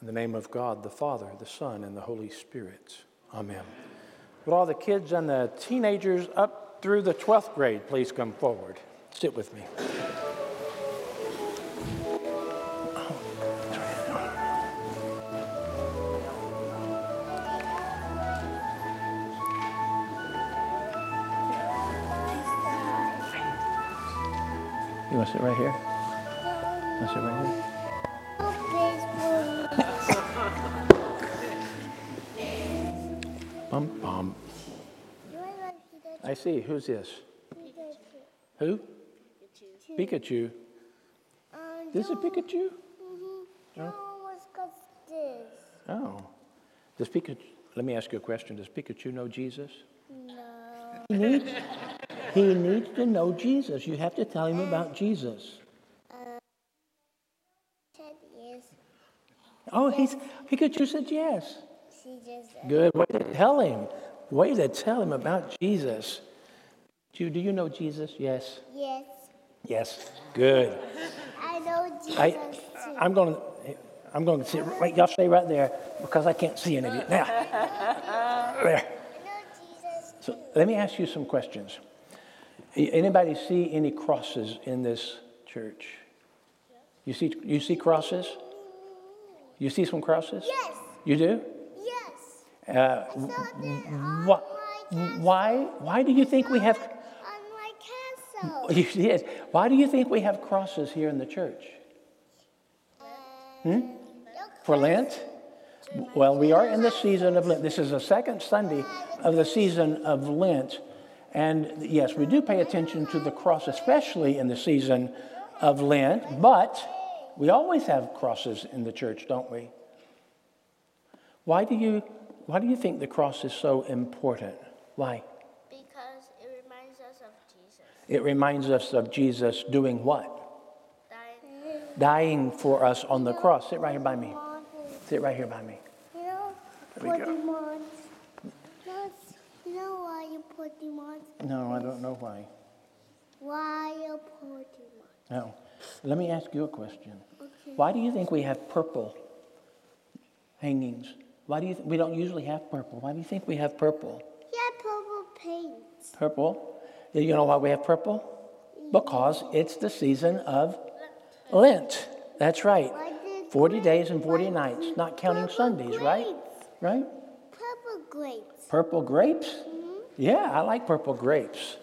In the name of God, the Father, the Son, and the Holy Spirit. Amen. Would all the kids and the teenagers up through the 12th grade please come forward? Sit with me. You want to sit right here? You want to sit right here? Bum, bum. I see. Who's this? Who? Pikachu. pikachu um, This is Pikachu? Mm-hmm. No, what's got this? Oh. Does Pikachu, let me ask you a question. Does Pikachu know Jesus? No. He needs, he needs to know Jesus. You have to tell him about Jesus. Uh, said yes. Oh, he's, Pikachu said yes. Said Good. Way to tell him. Way to tell him about Jesus. Do, do you know Jesus? Yes. yes. Yes. Good. I know Jesus I, too. I'm going to. I'm going to sit. Wait, y'all stay right there because I can't see any of you now. There. I know Jesus So let me ask you some questions. Anybody see any crosses in this church? You see, you see crosses? Mm-hmm. You see some crosses? Yes. You do? Yes. Uh, I saw that on what, my castle. why, why do you think we have, On my castle. you did. Why do you think we have crosses here in the church? Hmm? For Lent? Well, we are in the season of Lent. This is the second Sunday of the season of Lent. And yes, we do pay attention to the cross, especially in the season of Lent, but we always have crosses in the church, don't we? Why do you, why do you think the cross is so important? Why? Because it reminds us of Jesus It reminds us of Jesus doing what? dying. Dying for us on the cross. Sit right here by me. Sit right here by me. You know, There we go. No, you know why you Pokemon? No, I don't know why. Why you Pokemon? No. Let me ask you a question. Okay. Why do you think we have purple hangings? Why do you we don't usually have purple? Why do you think we have purple? Yeah, purple paint. Purple? You know why we have purple? Because it's the season of Lent. That's right. Why did 40 days and 40 nights, not counting Sundays, right? Right? Purple grapes. Purple grapes? Mm-hmm. Yeah, I like purple grapes.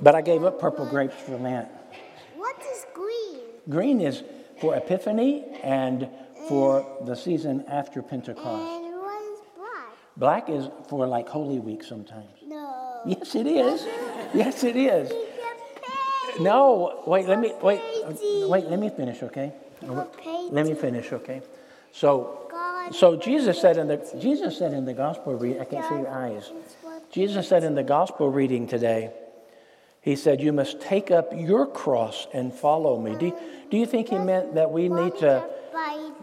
But I gave up purple grapes for Lent. what is green? Green is for Epiphany and for the season after Pentecost. And black? Black is for like Holy Week sometimes. No. Yes, it is. Yes, it is. It's a page. No, wait, let me wait. Wait, let me finish, okay? Let me finish, okay? So so Jesus said in the Jesus said in the gospel read I can't see your eyes. Jesus said in the gospel reading today, he said, You must take up your cross and follow me. Do, do you think he meant that we need to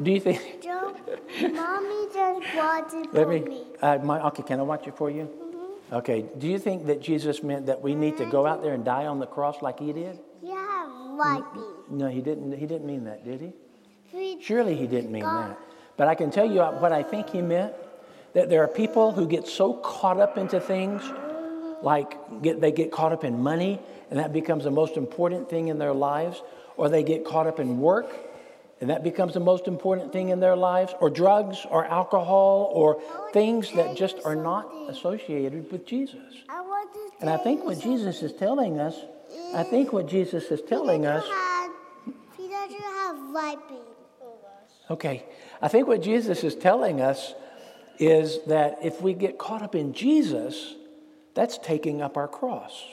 do you think Joe, mommy just bought it Let for me, me. uh, my, okay, can I watch it for you? Okay, do you think that Jesus meant that we need to go out there and die on the cross like he did? Yeah, wiping. No, he didn't, he didn't mean that, did he? Surely he didn't mean that. But I can tell you what I think he meant that there are people who get so caught up into things, like get, they get caught up in money, and that becomes the most important thing in their lives, or they get caught up in work, and that becomes the most important thing in their lives, or drugs, or alcohol, or things that just are not associated with Jesus. I And I think what something. Jesus is telling us, I think what Jesus is telling us. Pikachu had, Pikachu have wiping. Okay. I think what Jesus is telling us is that if we get caught up in Jesus, that's taking up our cross.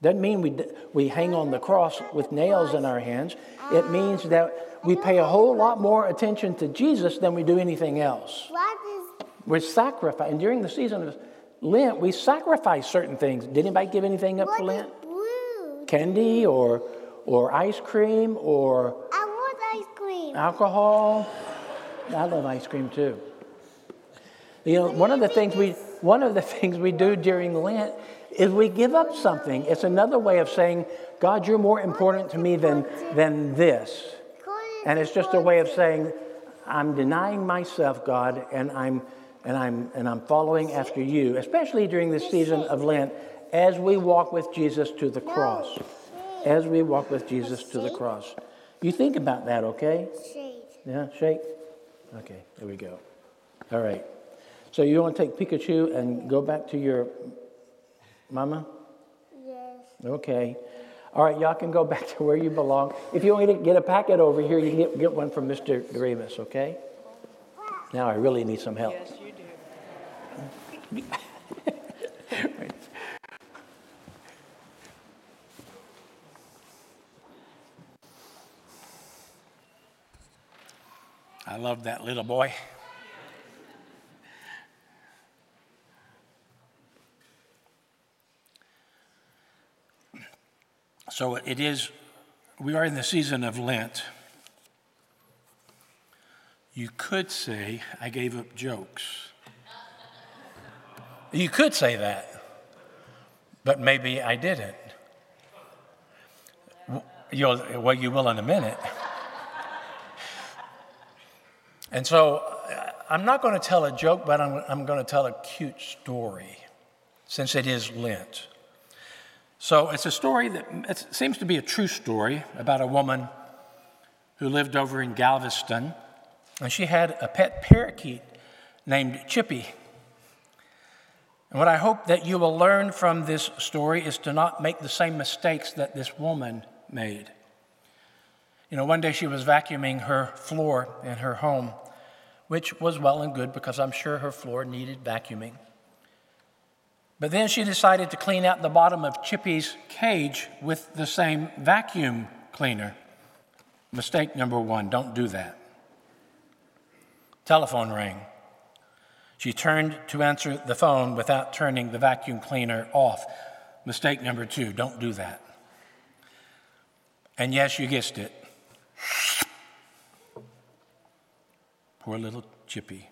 Doesn't mean we, we hang on the cross with nails in our hands. It means that we pay a whole lot more attention to Jesus than we do anything else. What is We're sacrificing. During the season of Lent, we sacrifice certain things. Did anybody give anything up for Lent? Candy or, or ice cream or I want ice cream. alcohol. I love ice cream too. You know, one of the things we one of the things we do during Lent is we give up something. It's another way of saying, God, you're more important to me than than this. And it's just a way of saying, I'm denying myself, God, and I'm, and, I'm, and I'm following after you, especially during this season of Lent, as we walk with Jesus to the cross. As we walk with Jesus to the cross. You think about that, okay? Yeah, shake. Okay, there we go. All right. So you want to take Pikachu and go back to your mama? Yes. Okay. All right, y'all can go back to where you belong. If you want to get a packet over here, you can get, get one from Mr. Gravis, okay? Now I really need some help. Yes, you do. I love that little boy. So it is, we are in the season of Lent. You could say, I gave up jokes. You could say that, but maybe I didn't. You'll, well, you will in a minute. And so uh, I'm not going to tell a joke, but I'm, I'm going to tell a cute story since it is Lent. So it's a story that seems to be a true story about a woman who lived over in Galveston, and she had a pet parakeet named Chippy. And what I hope that you will learn from this story is to not make the same mistakes that this woman made. You know, one day she was vacuuming her floor in her home, which was well and good because I'm sure her floor needed vacuuming. But then she decided to clean out the bottom of Chippy's cage with the same vacuum cleaner. Mistake number one don't do that. Telephone rang. She turned to answer the phone without turning the vacuum cleaner off. Mistake number two don't do that. And yes, you guessed it. Poor little Chippy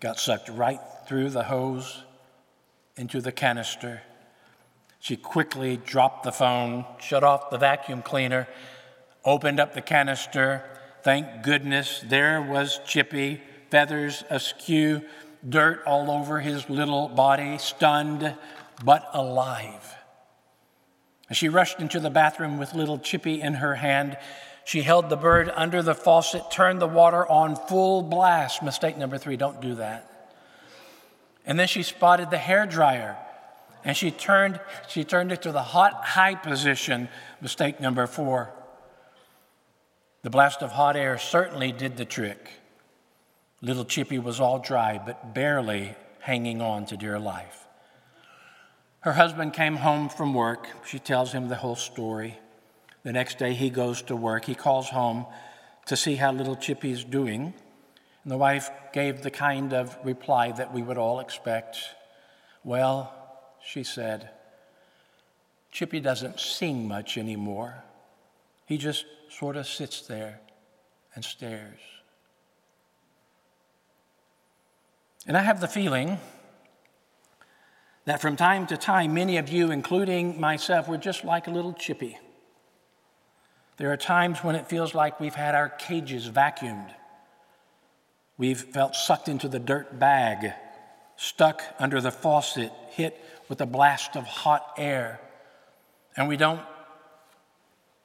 got sucked right through the hose into the canister. She quickly dropped the phone, shut off the vacuum cleaner, opened up the canister. Thank goodness there was Chippy, feathers askew, dirt all over his little body, stunned but alive. As she rushed into the bathroom with little Chippy in her hand, she held the bird under the faucet, turned the water on full blast. Mistake number three don't do that. And then she spotted the hair dryer and she turned, she turned it to the hot high position. Mistake number four. The blast of hot air certainly did the trick. Little Chippy was all dry, but barely hanging on to dear life. Her husband came home from work. She tells him the whole story. The next day he goes to work. He calls home to see how little Chippy's doing. And the wife gave the kind of reply that we would all expect. Well, she said, Chippy doesn't sing much anymore. He just sort of sits there and stares. And I have the feeling that from time to time, many of you, including myself, were just like a little chippy. There are times when it feels like we've had our cages vacuumed We've felt sucked into the dirt bag, stuck under the faucet, hit with a blast of hot air. And we don't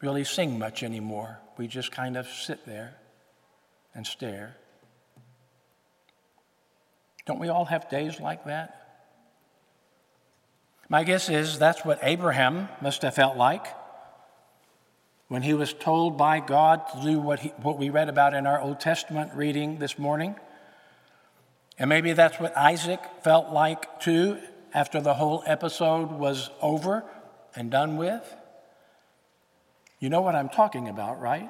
really sing much anymore. We just kind of sit there and stare. Don't we all have days like that? My guess is that's what Abraham must have felt like when he was told by God to do what, he, what we read about in our Old Testament reading this morning. And maybe that's what Isaac felt like too after the whole episode was over and done with. You know what I'm talking about, right?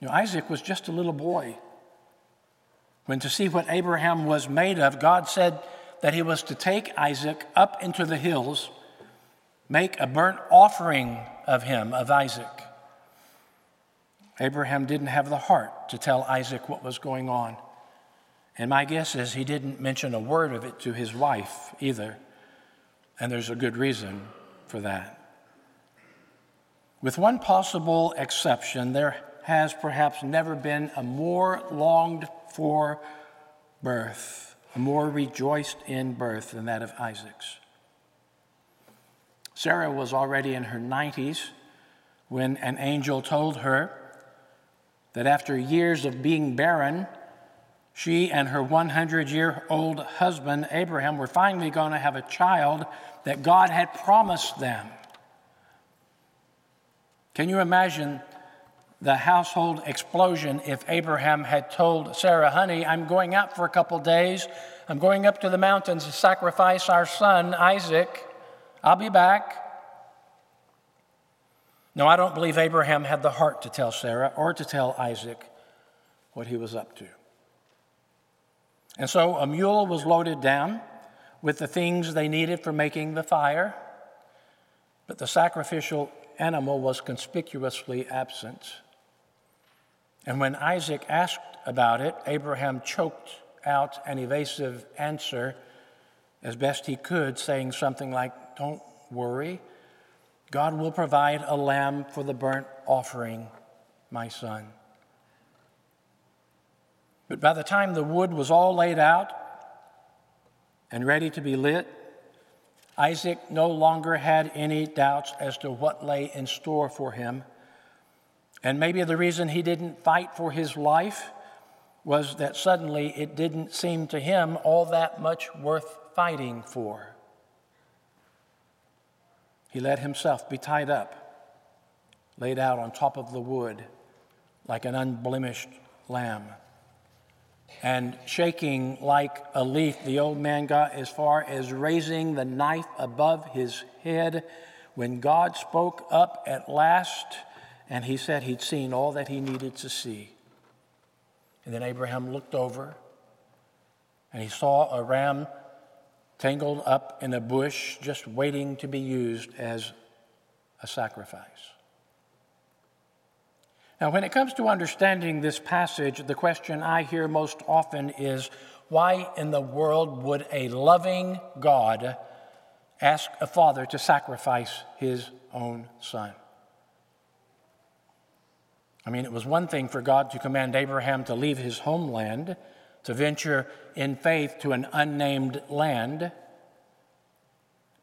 You know, Isaac was just a little boy. When to see what Abraham was made of, God said that he was to take Isaac up into the hills, make a burnt offering of him, of Isaac. Abraham didn't have the heart to tell Isaac what was going on. And my guess is he didn't mention a word of it to his wife either. And there's a good reason for that. With one possible exception, there has perhaps never been a more longed for birth, a more rejoiced in birth than that of Isaac's. Sarah was already in her 90s when an angel told her that after years of being barren, she and her 100 year old husband, Abraham, were finally going to have a child that God had promised them. Can you imagine the household explosion if Abraham had told Sarah, honey, I'm going out for a couple days. I'm going up to the mountains to sacrifice our son, Isaac. I'll be back. No, I don't believe Abraham had the heart to tell Sarah or to tell Isaac what he was up to. And so a mule was loaded down with the things they needed for making the fire, but the sacrificial animal was conspicuously absent. And when Isaac asked about it, Abraham choked out an evasive answer as best he could, saying something like, Don't worry, God will provide a lamb for the burnt offering, my son. But by the time the wood was all laid out and ready to be lit, Isaac no longer had any doubts as to what lay in store for him. And maybe the reason he didn't fight for his life was that suddenly it didn't seem to him all that much worth fighting for. He let himself be tied up, laid out on top of the wood like an unblemished lamb. And shaking like a leaf, the old man got as far as raising the knife above his head when God spoke up at last and he said he'd seen all that he needed to see. And then Abraham looked over and he saw a ram tangled up in a bush, just waiting to be used as a sacrifice. Now, when it comes to understanding this passage, the question I hear most often is why in the world would a loving God ask a father to sacrifice his own son? I mean, it was one thing for God to command Abraham to leave his homeland, to venture in faith to an unnamed land.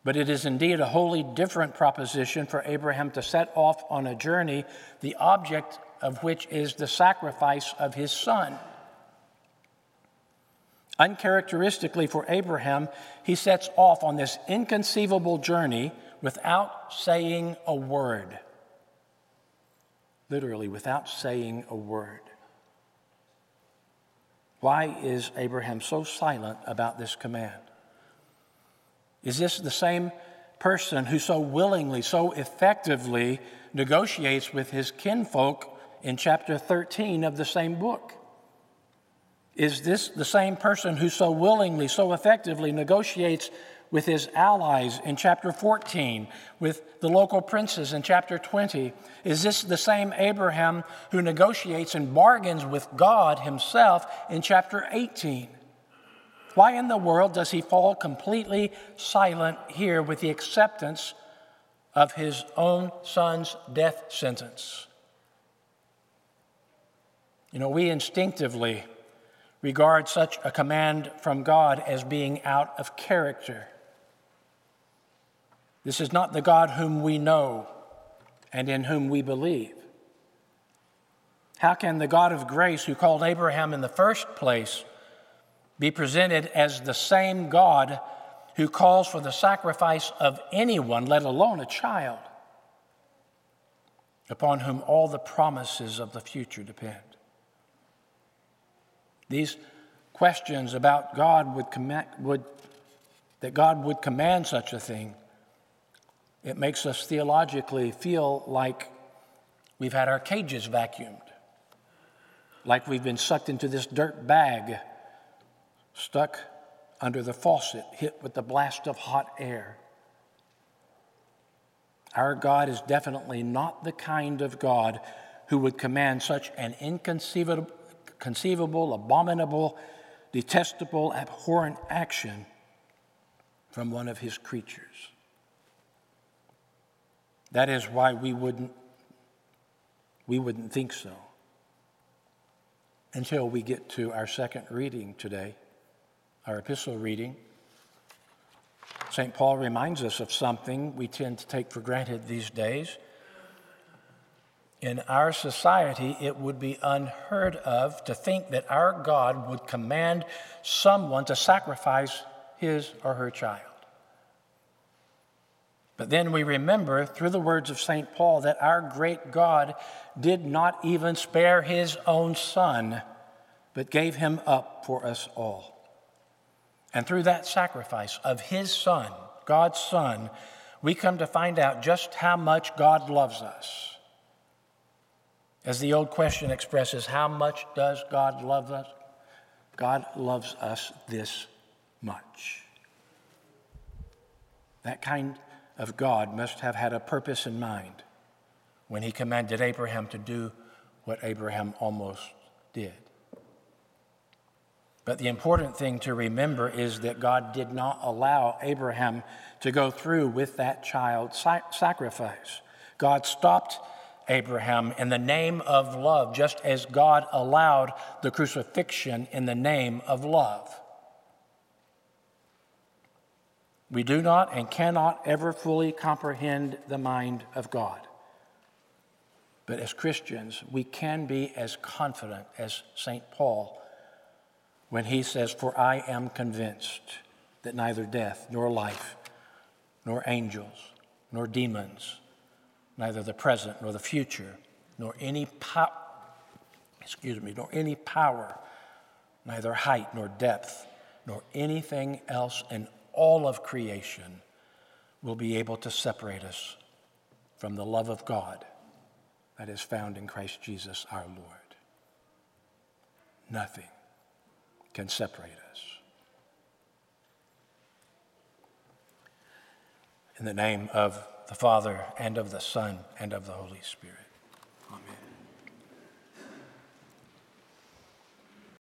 But it is indeed a wholly different proposition for Abraham to set off on a journey, the object of which is the sacrifice of his son. Uncharacteristically for Abraham, he sets off on this inconceivable journey without saying a word. Literally, without saying a word. Why is Abraham so silent about this command? Is this the same person who so willingly, so effectively negotiates with his kinfolk in chapter 13 of the same book? Is this the same person who so willingly, so effectively negotiates with his allies in chapter 14, with the local princes in chapter 20? Is this the same Abraham who negotiates and bargains with God himself in chapter 18? Why in the world does he fall completely silent here with the acceptance of his own son's death sentence? You know, we instinctively regard such a command from God as being out of character. This is not the God whom we know and in whom we believe. How can the God of grace, who called Abraham in the first place, be presented as the same God who calls for the sacrifice of anyone, let alone a child, upon whom all the promises of the future depend? These questions about God would, command, would that God would command such a thing it makes us theologically feel like we've had our cages vacuumed, like we've been sucked into this dirt bag, stuck under the faucet, hit with the blast of hot air. Our God is definitely not the kind of God who would command such an inconceivable, conceivable, abominable, detestable, abhorrent action from one of his creatures. That is why we wouldn't, we wouldn't think so. until we get to our second reading today, our epistle reading. St. Paul reminds us of something we tend to take for granted these days. In our society, it would be unheard of to think that our God would command someone to sacrifice his or her child. But then we remember through the words of St. Paul that our great God did not even spare his own son, but gave him up for us all. And through that sacrifice of his son, God's son, we come to find out just how much God loves us. As the old question expresses, how much does God love us? God loves us this much. That kind of God must have had a purpose in mind when he commanded Abraham to do what Abraham almost did. But the important thing to remember is that God did not allow Abraham to go through with that child sacrifice. God stopped Abraham in the name of love, just as God allowed the crucifixion in the name of love. We do not and cannot ever fully comprehend the mind of God. But as Christians, we can be as confident as St. Paul when he says, For I am convinced that neither death, nor life, nor angels, nor demons, neither the present nor the future, nor any power, excuse me, nor any power, neither height nor depth, nor anything else in all of creation will be able to separate us from the love of God that is found in Christ Jesus our Lord. Nothing can separate us. In the name of the Father, and of the Son, and of the Holy Spirit. Amen.